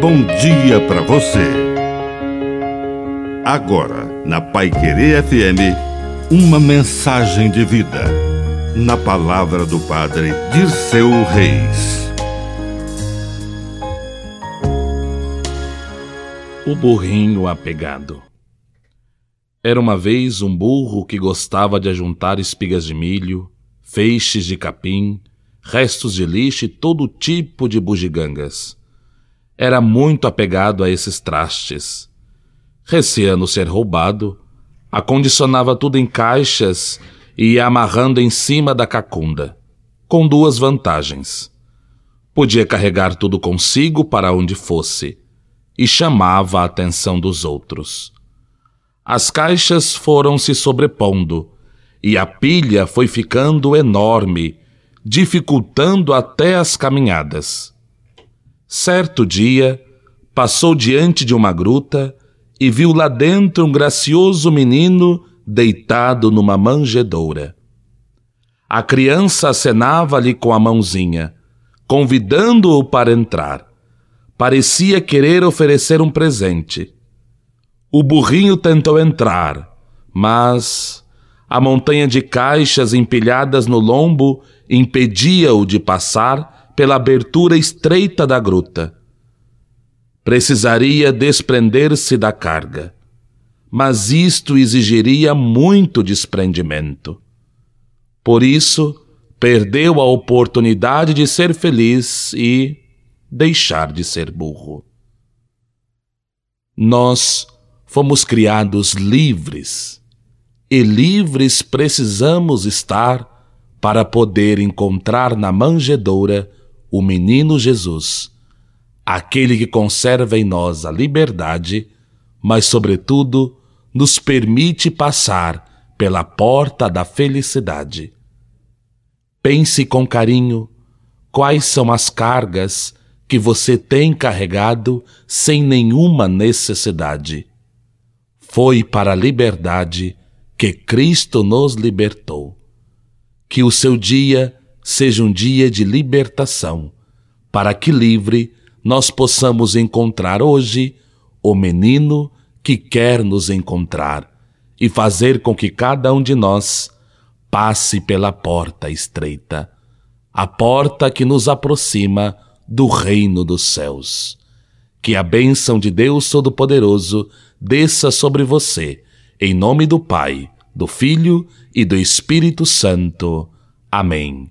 bom dia para você. Agora, na Pai Querer FM, uma mensagem de vida. Na palavra do Padre Dirceu Reis. O burrinho apegado. Era uma vez um burro que gostava de ajuntar espigas de milho, feixes de capim, restos de lixo e todo tipo de bugigangas. Era muito apegado a esses trastes. Receando ser roubado, acondicionava tudo em caixas e ia amarrando em cima da cacunda, com duas vantagens. Podia carregar tudo consigo para onde fosse e chamava a atenção dos outros. As caixas foram se sobrepondo e a pilha foi ficando enorme dificultando até as caminhadas. Certo dia, passou diante de uma gruta e viu lá dentro um gracioso menino deitado numa manjedoura. A criança acenava-lhe com a mãozinha, convidando-o para entrar. Parecia querer oferecer um presente. O burrinho tentou entrar, mas a montanha de caixas empilhadas no lombo impedia-o de passar pela abertura estreita da gruta. Precisaria desprender-se da carga, mas isto exigiria muito desprendimento. Por isso, perdeu a oportunidade de ser feliz e deixar de ser burro. Nós fomos criados livres, e livres precisamos estar para poder encontrar na manjedoura o menino Jesus, aquele que conserva em nós a liberdade, mas, sobretudo, nos permite passar pela porta da felicidade. Pense com carinho quais são as cargas que você tem carregado sem nenhuma necessidade. Foi para a liberdade que Cristo nos libertou que o seu dia seja um dia de libertação, para que livre nós possamos encontrar hoje o menino que quer nos encontrar e fazer com que cada um de nós passe pela porta estreita, a porta que nos aproxima do reino dos céus. Que a bênção de Deus Todo-Poderoso desça sobre você, em nome do Pai do Filho e do Espírito Santo. Amém.